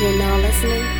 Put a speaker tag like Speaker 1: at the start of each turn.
Speaker 1: You're now listening